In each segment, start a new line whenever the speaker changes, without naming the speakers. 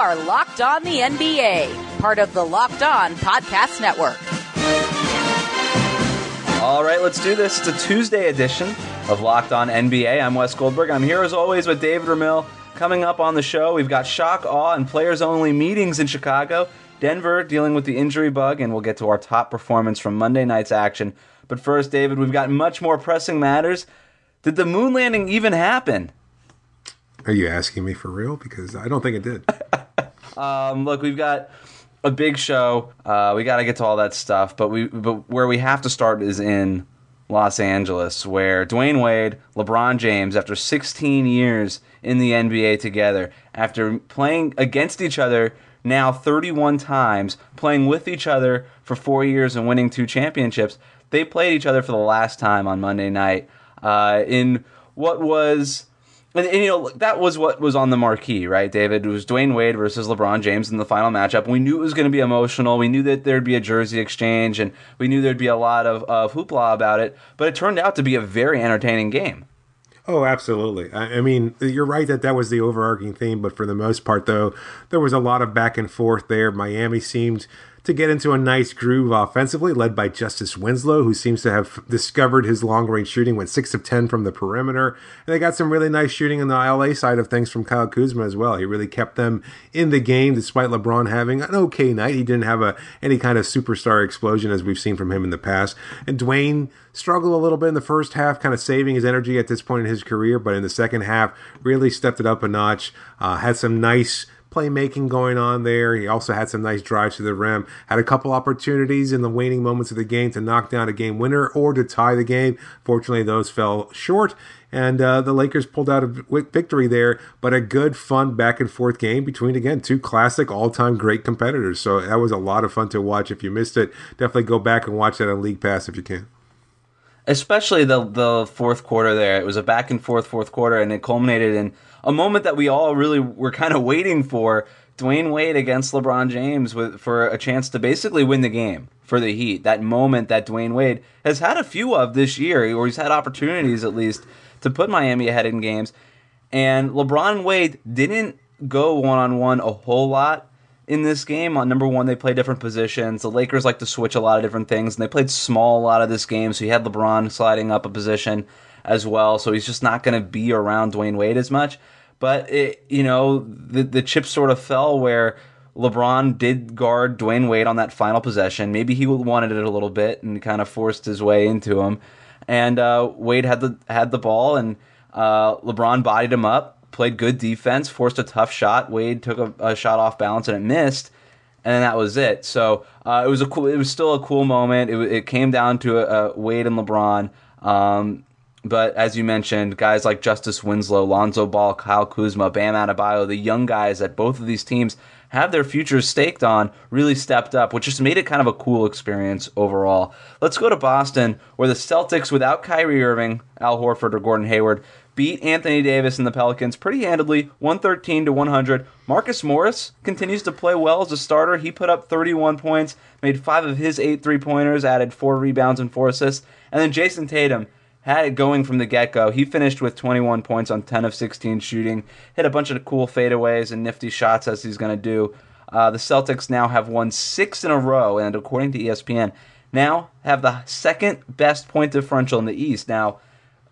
are Locked On the NBA, part of the Locked On Podcast Network.
All right, let's do this. It's a Tuesday edition of Locked On NBA. I'm Wes Goldberg. I'm here as always with David Ramil. Coming up on the show, we've got shock, awe, and players only meetings in Chicago. Denver dealing with the injury bug, and we'll get to our top performance from Monday night's action. But first, David, we've got much more pressing matters. Did the moon landing even happen?
Are you asking me for real? Because I don't think it did.
um, look, we've got a big show. Uh, we got to get to all that stuff, but we but where we have to start is in Los Angeles, where Dwyane Wade, LeBron James, after 16 years in the NBA together, after playing against each other now 31 times, playing with each other for four years and winning two championships, they played each other for the last time on Monday night uh, in what was and, and, you know that was what was on the marquee, right, David? It was Dwyane Wade versus LeBron James in the final matchup. We knew it was going to be emotional. We knew that there'd be a jersey exchange, and we knew there'd be a lot of, of hoopla about it. But it turned out to be a very entertaining game.
Oh, absolutely. I, I mean, you're right that that was the overarching theme, but for the most part, though, there was a lot of back and forth there. Miami seemed to get into a nice groove offensively, led by Justice Winslow, who seems to have discovered his long range shooting, went 6 of 10 from the perimeter. And they got some really nice shooting on the LA side of things from Kyle Kuzma as well. He really kept them in the game despite LeBron having an okay night. He didn't have a any kind of superstar explosion as we've seen from him in the past. And Dwyane struggled a little bit in the first half, kind of saving his energy at this point in his career, but in the second half, really stepped it up a notch. Uh, had some nice playmaking going on there. He also had some nice drives to the rim. Had a couple opportunities in the waning moments of the game to knock down a game winner or to tie the game. Fortunately, those fell short. And uh, the Lakers pulled out a victory there, but a good, fun back and forth game between, again, two classic, all time great competitors. So that was a lot of fun to watch. If you missed it, definitely go back and watch that on League Pass if you can
especially the the fourth quarter there. It was a back and forth fourth quarter, and it culminated in a moment that we all really were kind of waiting for. Dwyane Wade against LeBron James with, for a chance to basically win the game for the Heat. That moment that Dwyane Wade has had a few of this year, or he's had opportunities at least to put Miami ahead in games. And LeBron Wade didn't go one on one a whole lot in this game. On number one, they play different positions. The Lakers like to switch a lot of different things, and they played small a lot of this game. So you had LeBron sliding up a position as well. So he's just not going to be around Dwyane Wade as much. But it, you know, the the chip sort of fell where LeBron did guard Dwyane Wade on that final possession. Maybe he wanted it a little bit and kind of forced his way into him. And uh, Wade had the had the ball, and uh, LeBron bodied him up played good defense, forced a tough shot. Wade took a, a shot off balance and it missed, and that was it. So uh, it was a cool. It was still a cool moment. It, it came down to a, a Wade and LeBron. Um, but as you mentioned, guys like Justice Winslow, Lonzo Ball, Kyle Kuzma, Bam Adebayo, the young guys that both of these teams have their futures staked on, really stepped up, which just made it kind of a cool experience overall. Let's go to Boston, where the Celtics, without Kyrie Irving, Al Horford, or Gordon Hayward, beat Anthony Davis and the Pelicans pretty handedly, 113 to 100. Marcus Morris continues to play well as a starter. He put up 31 points, made five of his eight three pointers, added four rebounds and four assists. And then Jayson Tatum had it going from the get go. He finished with 21 points on 10 of 16 shooting, hit a bunch of cool fadeaways and nifty shots as he's going to do. Uh, the Celtics now have won six in a row, and according to ESPN, now have the second best point differential in the East. Now,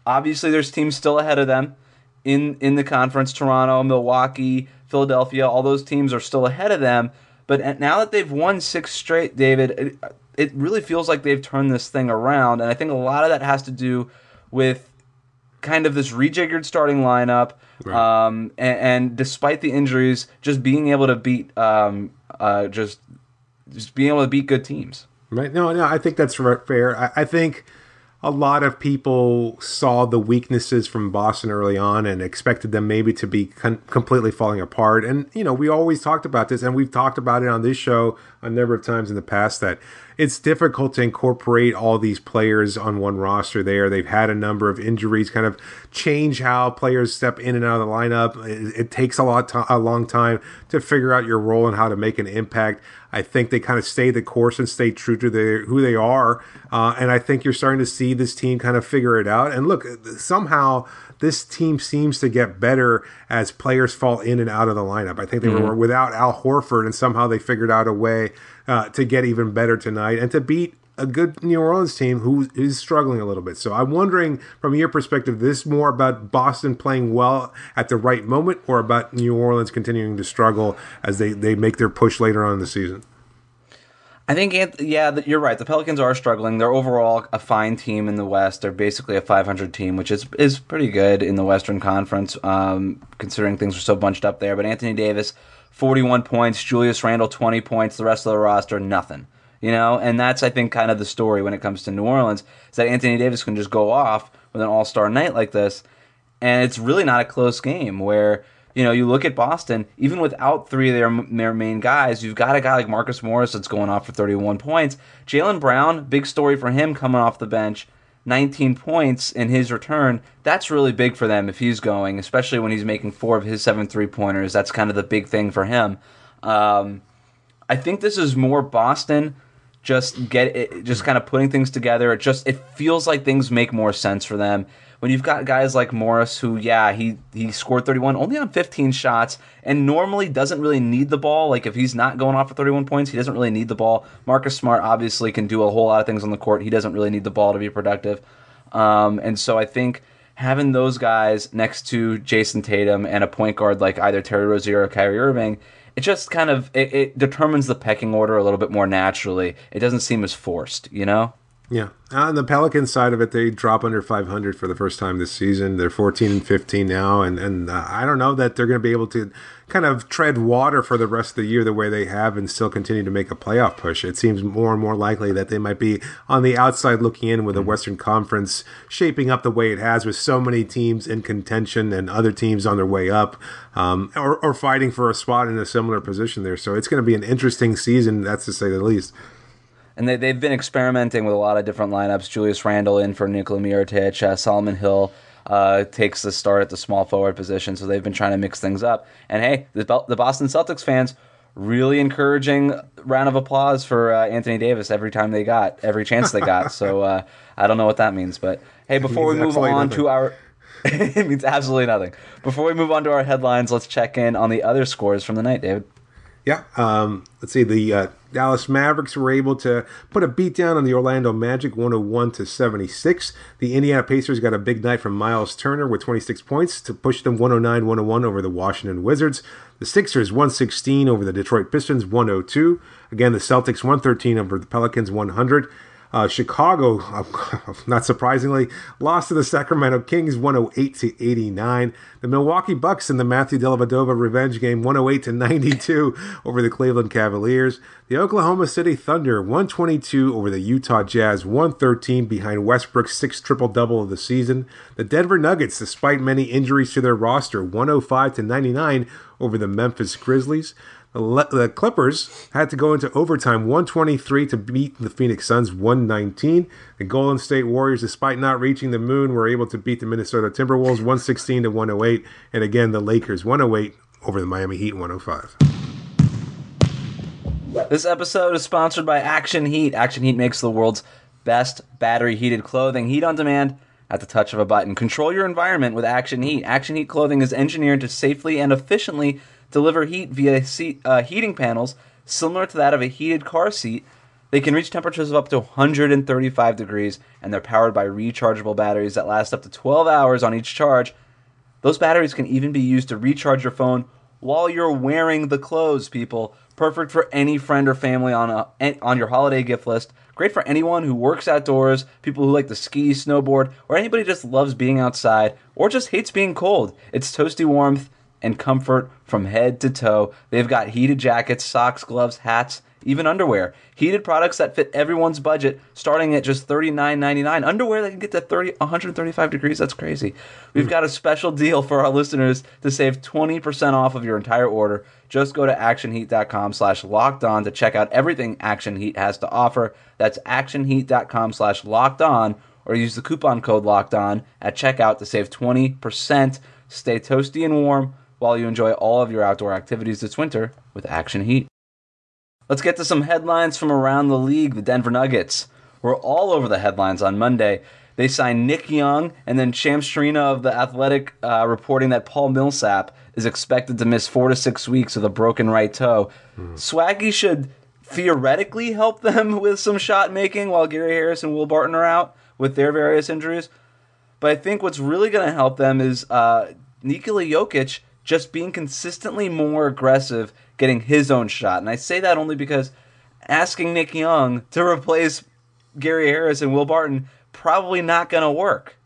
Obviously, there's teams still ahead of them in in the conference. Toronto, Milwaukee, Philadelphia, all those teams are still ahead of them. But now that they've won six straight, David, it, it really feels like they've turned this thing around, and I think a lot of that has to do with kind of this rejiggered starting lineup. Right. Um, and, and, despite the injuries, just being able to beat, um, uh, just just being able to beat good teams.
Right. No, no, I think that's fair. I, I think a lot of people saw the weaknesses from Boston early on and expected them maybe to be con- completely falling apart. And, you know, we always talked about this and we've talked about it on this show a number of times in the past that it's difficult to incorporate all these players on one roster there. They've had a number of injuries kind of change how players step in and out of the lineup. It, it takes a lot to, a long time to figure out your role and how to make an impact. I think they kind of stay the course and stay true to their, who they are. Uh, and I think you're starting to see this team kind of figure it out. And look, somehow this team seems to get better as players fall in and out of the lineup. I think they mm-hmm. were without Al Horford, and somehow they figured out a way uh, to get even better tonight and to beat a good New Orleans team who is struggling a little bit. So I'm wondering, from your perspective, this more about Boston playing well at the right moment, or about New Orleans continuing to struggle as they they make their push later on in the season.
I think, yeah, you're right. The Pelicans are struggling. They're overall a fine team in the West. They're basically a 500 team, which is is pretty good in the Western Conference, um, considering things are so bunched up there. But Anthony Davis, 41 points. Julius Randle, 20 points. The rest of the roster, nothing. You know, and that's I think kind of the story when it comes to New Orleans is that Anthony Davis can just go off with an All Star night like this, and it's really not a close game where you know, you look at Boston, even without three of their, their main guys, you've got a guy like Marcus Morris that's going off for 31 points. Jaylen Brown, big story for him coming off the bench, 19 points in his return. That's really big for them if he's going, especially when he's making four of his seven three pointers. That's kind of the big thing for him. Um, I think this is more Boston just get it, just kind of putting things together. It just it feels like things make more sense for them when you've got guys like Morris, who yeah he he scored 31 only on 15 shots, and normally doesn't really need the ball. Like if he's not going off for 31 points, he doesn't really need the ball. Marcus Smart obviously can do a whole lot of things on the court. He doesn't really need the ball to be productive, um, and so I think having those guys next to Jayson Tatum and a point guard like either Terry Rozier or Kyrie Irving it just kind of it, it, determines the pecking order a little bit more naturally. It doesn't seem as forced, you know.
Yeah. On the Pelicans side of it, they drop under 500 for the first time this season. They're 14 and 15 now, and and uh, I don't know that they're going to be able to kind of tread water for the rest of the year the way they have and still continue to make a playoff push. It seems more and more likely that they might be on the outside looking in with the Western Conference shaping up the way it has with so many teams in contention and other teams on their way up um, or, or fighting for a spot in a similar position there. So it's going to be an interesting season, that's to say the least
and they, they've been experimenting with a lot of different lineups. Julius Randle in for Nikola Mirotic, uh, Solomon Hill uh, takes the start at the small forward position, so they've been trying to mix things up. And hey, the, the Boston Celtics fans really encouraging round of applause for uh, Anthony Davis every time they got every chance they got. so uh, I don't know what that means, but hey, before we move on nothing. to our it means absolutely nothing. Before we move on to our headlines, let's check in on the other scores from the night, David.
Yeah. Um, let's see. The uh, Dallas Mavericks were able to put a beat down on the Orlando Magic, 101 to 76. The Indiana Pacers got a big night from Miles Turner with 26 points to push them 109 101 over the Washington Wizards. The Sixers 116 over the Detroit Pistons, 102. Again, the Celtics 113 over the Pelicans, 100. Uh, Chicago, not surprisingly, lost to the Sacramento Kings 108 to 89. The Milwaukee Bucks in the Matthew Dellavedova revenge game 108 to 92 over the Cleveland Cavaliers. The Oklahoma City Thunder 122 over the Utah Jazz 113 behind Westbrook's sixth triple double of the season. The Denver Nuggets, despite many injuries to their roster, 105 to 99 over the Memphis Grizzlies. The Clippers had to go into overtime 123 to beat the Phoenix Suns 119. The Golden State Warriors, despite not reaching the moon, were able to beat the Minnesota Timberwolves 116 to 108. And again, the Lakers 108 over the Miami Heat 105.
This episode is sponsored by Action Heat. Action Heat makes the world's best battery heated clothing. Heat on demand at the touch of a button. Control your environment with Action Heat. Action Heat clothing is engineered to safely and efficiently deliver heat via seat, uh, heating panels similar to that of a heated car seat. They can reach temperatures of up to 135 degrees, and they're powered by rechargeable batteries that last up to 12 hours on each charge. Those batteries can even be used to recharge your phone while you're wearing the clothes, people. Perfect for any friend or family on a, on your holiday gift list. Great for anyone who works outdoors, people who like to ski, snowboard, or anybody just loves being outside or just hates being cold. It's toasty warmth and comfort from head to toe. They've got heated jackets, socks, gloves, hats, even underwear. Heated products that fit everyone's budget, starting at just $39.99. Underwear that can get to 30, 135 degrees. That's crazy. We've hmm. got a special deal for our listeners to save 20% off of your entire order. Just go to actionheat.com slash locked on to check out everything Action Heat has to offer. That's actionheat.com slash locked on or use the coupon code locked on at checkout to save 20%. Stay toasty and warm while you enjoy all of your outdoor activities this winter with Action Heat. Let's get to some headlines from around the league. The Denver Nuggets were all over the headlines on Monday. They signed Nick Young, and then Shams Charania of The Athletic uh, reporting that Paul Millsap is expected to miss four to six weeks with a broken right toe. Swaggy should theoretically help them with some shot making while Gary Harris and Will Barton are out with their various injuries. But I think what's really going to help them is uh, Nikola Jokic just being consistently more aggressive, getting his own shot. And I say that only because asking Nick Young to replace Gary Harris and Will Barton probably not going to work.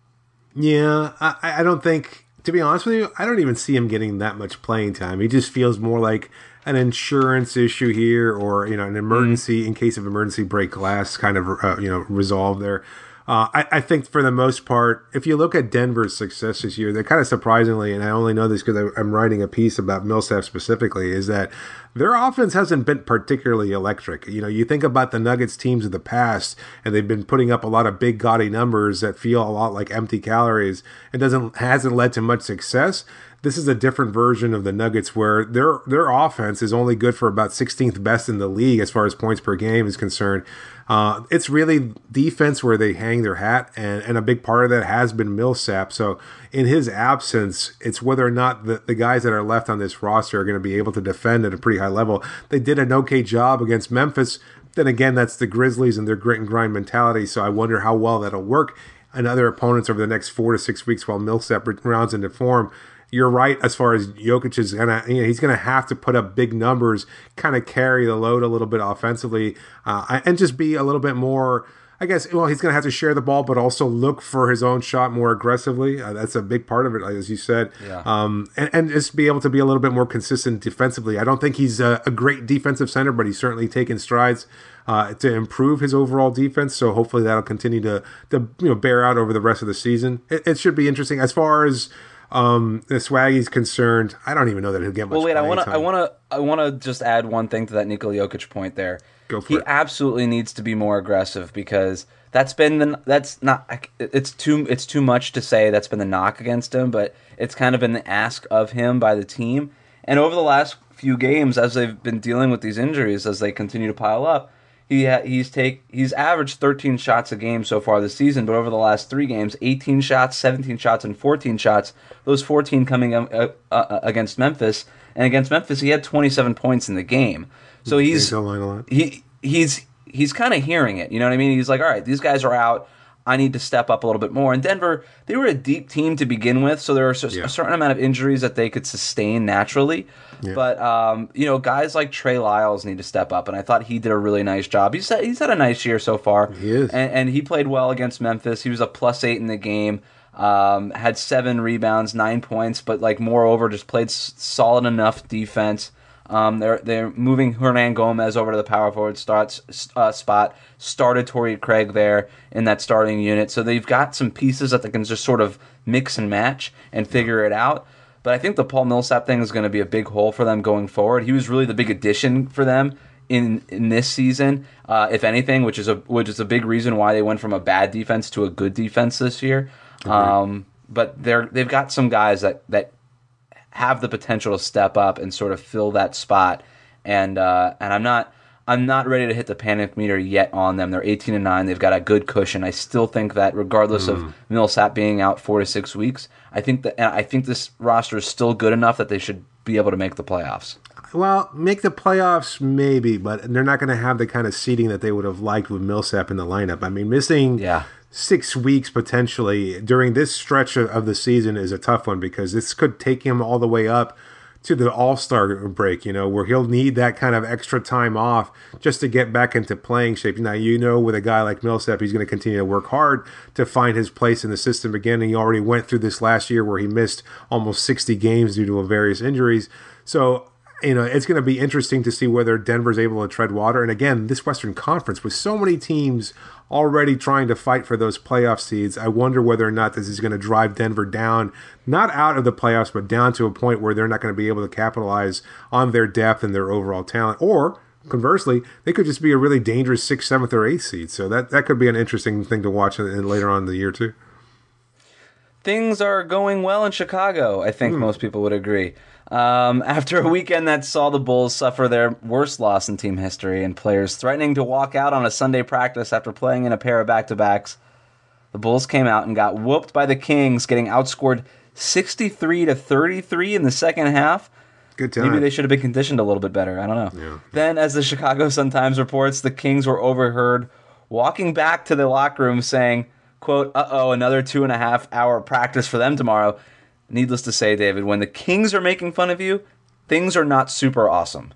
Yeah, I, I don't think, to be honest with you, I don't even see him getting that much playing time. He just feels more like an insurance issue here or, you know, an emergency in case of emergency break glass kind of, uh, you know, resolve there. Uh, I, I, think for the most part, if you look at Denver's success this year, they're kind of surprisingly, and I only know this because I'm writing a piece about Millsap specifically, is that their offense hasn't been particularly electric. You know, you think about the Nuggets teams of the past, and they've been putting up a lot of big gaudy numbers that feel a lot like empty calories. It doesn't hasn't led to much success this is a different version of the Nuggets where their their offense is only good for about 16th best in the league as far as points per game is concerned. Uh, it's really defense where they hang their hat, and, and a big part of that has been Millsap. So in his absence, it's whether or not the, the guys that are left on this roster are going to be able to defend at a pretty high level. They did an okay job against Memphis. Then again, that's the Grizzlies and their grit and grind mentality. So I wonder how well that'll work and other opponents over the next four to six weeks while Millsap rounds into form you're right as far as Jokic is gonna you know, he's gonna have to put up big numbers, kind of carry the load a little bit offensively, uh, and just be a little bit more. I guess well he's gonna have to share the ball, but also look for his own shot more aggressively. Uh, that's a big part of it, as you said.
Yeah.
Um, and, and just be able to be a little bit more consistent defensively. I don't think he's a, a great defensive center, but he's certainly taken strides. Uh, to improve his overall defense. So hopefully that'll continue to to you know bear out over the rest of the season. It, it should be interesting as far as um, the Swaggy's concerned, I don't even know that he'll get much.
Well, wait, I
want
to, I want to, I want to just add one thing to that Nikola Jokic point there.
Go for
he
it.
absolutely needs to be more aggressive because that's been the that's not it's too it's too much to say that's been the knock against him, but it's kind of been the ask of him by the team. And over the last few games, as they've been dealing with these injuries, as they continue to pile up, he ha- he's take he's averaged 13 shots a game so far this season, but over the last three games, 18 shots, 17 shots, and 14 shots. Those 14 coming uh, uh, against Memphis, and against Memphis, he had 27 points in the game. So he's
He's line a lot.
he he's he's kind of hearing it. You know what I mean? He's like, all right, these guys are out. I need to step up a little bit more. And Denver, they were a deep team to begin with, so there are
Yeah.
a certain amount of injuries that they could sustain naturally. But um, you know, guys like Trey Lyles need to step up, and I thought he did a really nice job. He's had, he's had a nice year so far.
He is.
and, and he played well against Memphis. He was a plus eight in the game. Um, had seven rebounds, nine points, but like moreover, just played solid enough defense. Um, they're they're moving Hernangomez over to the power forward starts, uh, spot. Started Torrey Craig there in that starting unit, so they've got some pieces that they can just sort of mix and match and figure it out. But I think the Paul Millsap thing is going to be a big hole for them going forward. He was really the big addition for them in in this season, uh, if anything, which is a which is a big reason why they went from a bad defense to a good defense this year. Um, but they're they've got some guys that that have the potential to step up and sort of fill that spot. And uh, and I'm not I'm not ready to hit the panic meter yet on them. They're 18 and nine. They've got a good cushion. I still think that regardless of Millsap being out four to six weeks, I think that and I think this roster is still good enough that they should be able to make the playoffs.
Well, make the playoffs maybe, but they're not going to have the kind of seating that they would have liked with Millsap in the lineup. I mean, missing
Yeah.
Six weeks potentially during this stretch of, the season is a tough one because this could take him all the way up to the All Star break. You know, where he'll need that kind of extra time off just to get back into playing shape. Now, you know, with a guy like Millsap, he's going to continue to work hard to find his place in the system again. And he already went through this last year where he missed almost 60 games due to various injuries. So you know, it's going to be interesting to see whether Denver's able to tread water. And again, this Western Conference with so many teams already trying to fight for those playoff seeds, I wonder whether or not this is going to drive Denver down, not out of the playoffs, but down to a point where they're not going to be able to capitalize on their depth and their overall talent. Or conversely, they could just be a really dangerous sixth, seventh, or eighth seed. So that, that could be an interesting thing to watch in, in later on in the year, too.
Things are going well in Chicago, I think most people would agree. Um, after a weekend that saw the Bulls suffer their worst loss in team history and players threatening to walk out on a Sunday practice after playing in a pair of back to backs, the Bulls came out and got whooped by the Kings, getting outscored 63 to 33 in the second half.
Good time.
Maybe they should have been conditioned a little bit better. I don't know. Yeah. Then, as the Chicago Sun Times reports, the Kings were overheard walking back to the locker room saying, quote, uh oh, another two and a half hour practice for them tomorrow. Needless to say, David, when the Kings are making fun of you, things are not super awesome.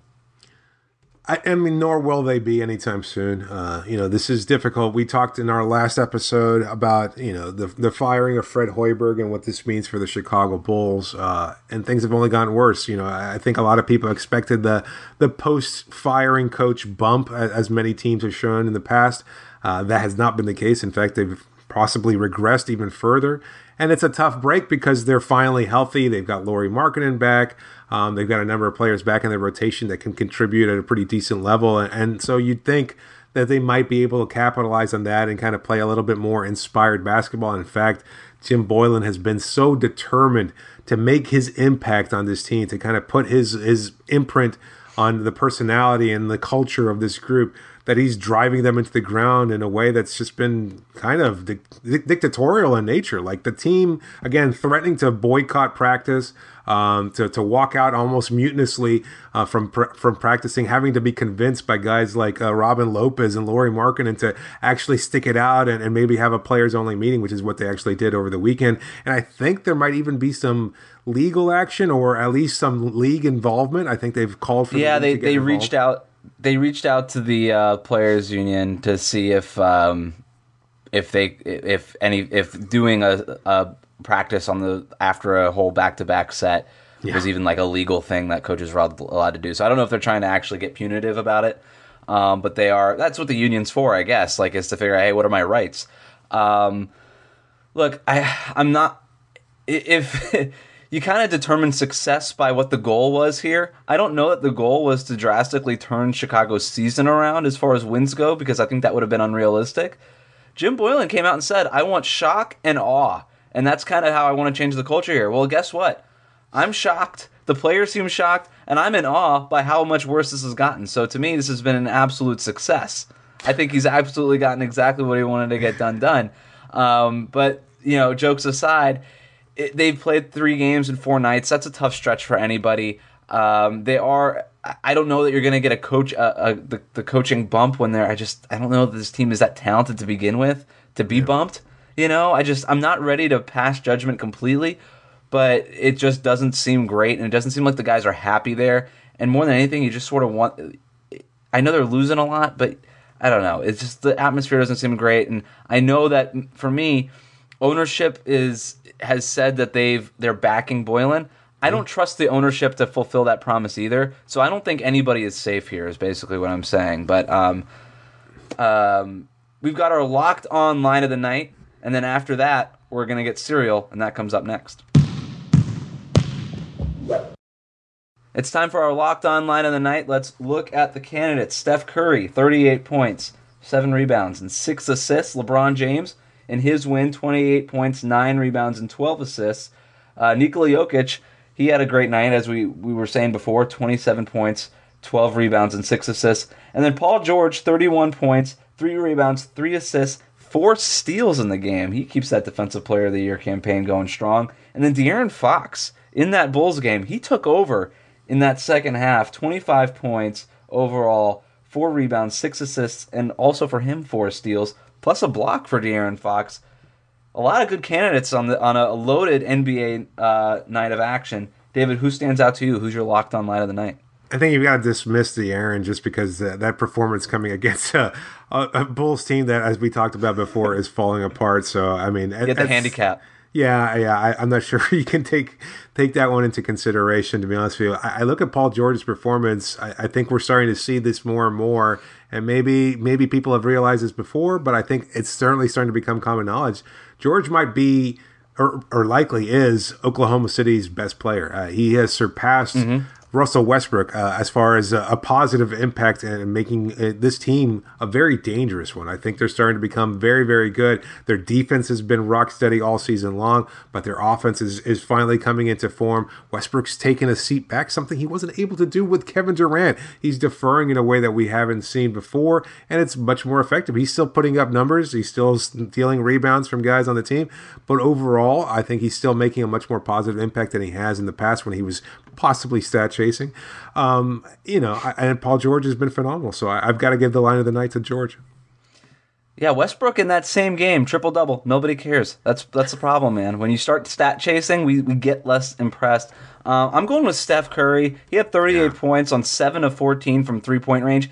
I, I mean, nor will they be anytime soon. Uh, you know, this is difficult. We talked in our last episode about you know the the firing of Fred Hoiberg and what this means for the Chicago Bulls, uh, and things have only gotten worse. You know, I, I think a lot of people expected the the post firing coach bump, as, as many teams have shown in the past. Uh, that has not been the case. In fact, they've possibly regressed even further. And it's a tough break because they're finally healthy. They've got Lauri Markkanen back. Um, they've got a number of players back in their rotation that can contribute at a pretty decent level. And, and so you'd think that they might be able to capitalize on that and kind of play a little bit more inspired basketball. And In fact, Jim Boylen has been so determined to make his impact on this team, to kind of put his his imprint on the personality and the culture of this group that he's driving them into the ground in a way that's just been kind of di- dictatorial in nature. Like the team, again, threatening to boycott practice, um, to, to walk out almost mutinously uh, from pr- from practicing, having to be convinced by guys like uh, Robin Lopez and Lauri Markkanen to actually stick it out and, and maybe have a players only meeting, which is what they actually did over the weekend. And I think there might even be some legal action or at least some league involvement. I think they've called for.
Yeah,
the
they, they
involved.
reached out. They reached out to the uh, players' union to see if um, if they if any if doing a, a practice on the after a whole back to back set was even like a legal thing that coaches were allowed to do. So I don't know if they're trying to actually get punitive about it, um, but they are. That's what the union's for, I guess. Like is to figure out, hey, what are my rights? Um, look, I I'm not if you kind of determine success by what the goal was here. I don't know that the goal was to drastically turn Chicago's season around as far as wins go because I think that would have been unrealistic. Jim Boylen came out and said, "I want shock and awe." And that's kind of how I want to change the culture here. Well, guess what? I'm shocked. The players seem shocked, and I'm in awe by how much worse this has gotten. So to me, this has been an absolute success. I think he's absolutely gotten exactly what he wanted to get done done. Um, but you know, jokes aside, it, they've played three games in four nights. That's a tough stretch for anybody. Um, they are. I don't know that you're going to get a coach, uh, uh, the, the coaching bump when they're. I just I don't know that this team is that talented to begin with to be bumped. You know, I just I'm not ready to pass judgment completely, but it just doesn't seem great, and it doesn't seem like the guys are happy there. And more than anything, you just sort of want. I know they're losing a lot, but I don't know. It's just the atmosphere doesn't seem great, and I know that for me, ownership is has said that they've they're backing Boylen. I don't trust the ownership to fulfill that promise either. So I don't think anybody is safe here. Is basically what I'm saying. But um, um, we've got our locked on line of the night, and then after that, we're gonna get cereal, and that comes up next. It's time for our locked on line of the night. Let's look at the candidates. Steph Curry, 38 points, 7 rebounds, and 6 assists. LeBron James, in his win, 28 points, 9 rebounds, and 12 assists. Uh, Nikola Jokic, he had a great night, as we, we were saying before 27 points, 12 rebounds, and 6 assists. And then Paul George, 31 points, 3 rebounds, 3 assists, 4 steals in the game. He keeps that Defensive Player of the Year campaign going strong. And then De'Aaron Fox, in that Bulls game, he took over in that second half 25 points overall, 4 rebounds, 6 assists, and also for him, 4 steals, plus a block for De'Aaron Fox a lot of good candidates on the on a loaded NBA uh, night of action. David, who stands out to you? Who's your locked on line of the night?
I think you've got to dismiss De'Aaron just because uh, that performance coming against a, a, a Bulls team that, as we talked about before, is falling apart. So I mean,
Get the handicap.
Yeah, yeah, I, am not sure you can take take that one into consideration. To be honest with you, I, I look at Paul George's performance. I, I, think we're starting to see this more and more, and maybe maybe people have realized this before, but I think it's certainly starting to become common knowledge. George might be, or, or likely is, Oklahoma City's best player. Uh, he has surpassed mm-hmm. Russell Westbrook uh, as far as a, a, positive impact and making uh, this team a very dangerous one. I think they're starting to become very, very good. Their defense has been rock steady all season long, but their offense is, is finally coming into form. Westbrook's taken a seat back, something he wasn't able to do with Kevin Durant. He's deferring in a way that we haven't seen before, and it's much more effective. He's still putting up numbers, he's still stealing rebounds from guys on the team, but overall, I think he's still making a much more positive impact than he has in the past when he was possibly stat chasing. Um, you know, and Paul George has been phenomenal. So I, have got to give the line of the night to George.
Yeah, Westbrook in that same game, triple double. Nobody cares. That's that's the problem, man. When you start stat chasing, we, we get less impressed. Uh, I'm going with Steph Curry. He had 38 yeah. points on seven of 14 from three point range.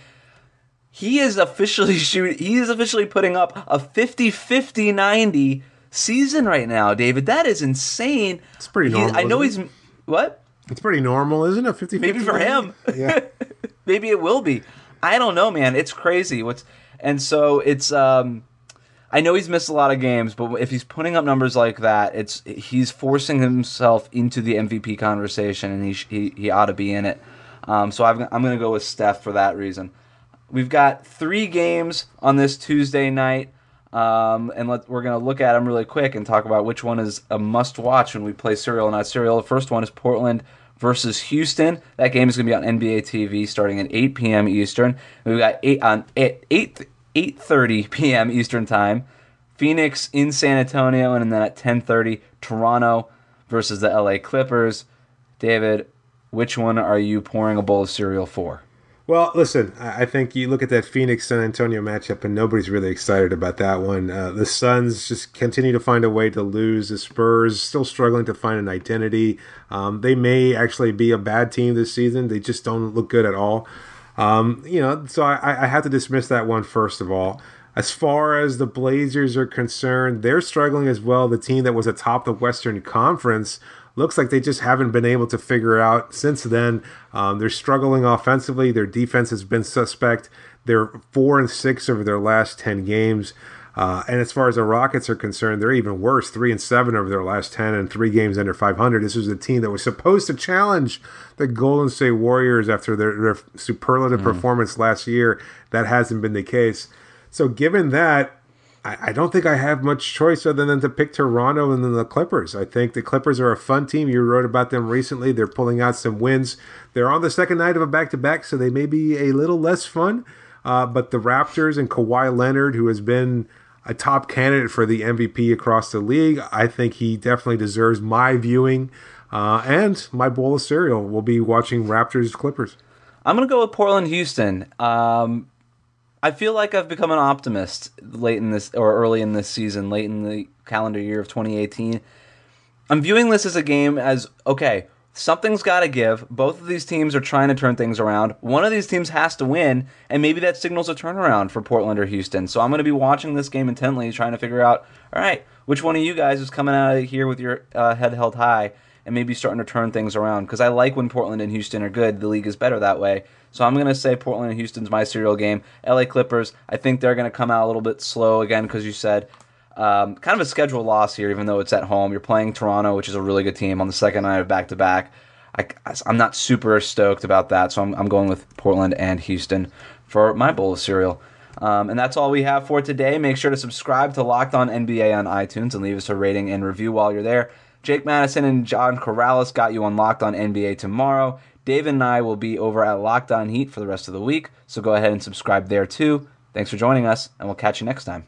He is officially shoot. He is officially putting up a 50 50 90 season right now, David. That is insane.
It's pretty normal.
He, I know he's what
it's pretty normal, isn't it? 50
Maybe for him. Yeah. Maybe it will be. I don't know, man. It's crazy. What's and so it's um I know he's missed a lot of games, but if he's putting up numbers like that, it's he's forcing himself into the MVP conversation, and he he, he ought to be in it. Um, so I've, i am going to go with Steph for that reason. We've got three games on this Tuesday night, um, and let, we're going to look at them really quick and talk about which one is a must watch when we play Cereal Not Cereal. The first one is Portland versus Houston. That game is going to be on NBA TV starting at 8 p.m. Eastern. We've got eight on 8 8 8:30 p.m. Eastern time. Phoenix in San Antonio, and then at 10:30 Toronto versus the LA Clippers. David, which one are you pouring a bowl of cereal for?
Well, listen, I think you look at that Phoenix San Antonio matchup, and nobody's really excited about that one. Uh, the Suns just continue to find a way to lose. The Spurs still struggling to find an identity. Um, they may actually be a bad team this season. They just don't look good at all. Um, you know, so I, I have to dismiss that one first of all. As far as the Blazers are concerned, they're struggling as well. The team that was atop the Western Conference looks like they just haven't been able to figure out since then. Um, they're struggling offensively. Their defense has been suspect. They're four and six over their last ten games. Uh, and as far as the Rockets are concerned, they're even worse, three and seven over their last ten, and three games under 500. This was a team that was supposed to challenge the Golden State Warriors after their, their superlative mm. performance last year. That hasn't been the case. So, given that, I, I don't think I have much choice other than to pick Toronto and then the Clippers. I think the Clippers are a fun team. You wrote about them recently. They're pulling out some wins. They're on the second night of a back to back, so they may be a little less fun. Uh, but the Raptors and Kawhi Leonard, who has been a top candidate for the MVP across the league, I think he definitely deserves my viewing. Uh, and my bowl of cereal will be watching Raptors Clippers.
I'm going to go with Portland Houston. Um, I feel like I've become an optimist late in this or early in this season, late in the calendar year of 2018. I'm viewing this as a game as okay, something's got to give. Both of these teams are trying to turn things around. One of these teams has to win, and maybe that signals a turnaround for Portland or Houston. So I'm going to be watching this game intently, trying to figure out, all right, which one of you guys is coming out of here with your uh, head held high and maybe starting to turn things around. Because I like when Portland and Houston are good. The league is better that way. So I'm going to say Portland and Houston's my cereal game. LA Clippers, I think they're going to come out a little bit slow again because you said um, kind of a schedule loss here, even though it's at home. You're playing Toronto, which is a really good team, on the second night of back to back. I'm not super stoked about that, so I'm, I'm going with Portland and Houston for my bowl of cereal. Um, and that's all we have for today. Make sure to subscribe to Locked On NBA on iTunes and leave us a rating and review while you're there. Jake Madison and John Corrales got you on Locked On NBA tomorrow. David and I will be over at Locked On Heat for the rest of the week, so go ahead and subscribe there too. Thanks for joining us, and we'll catch you next time.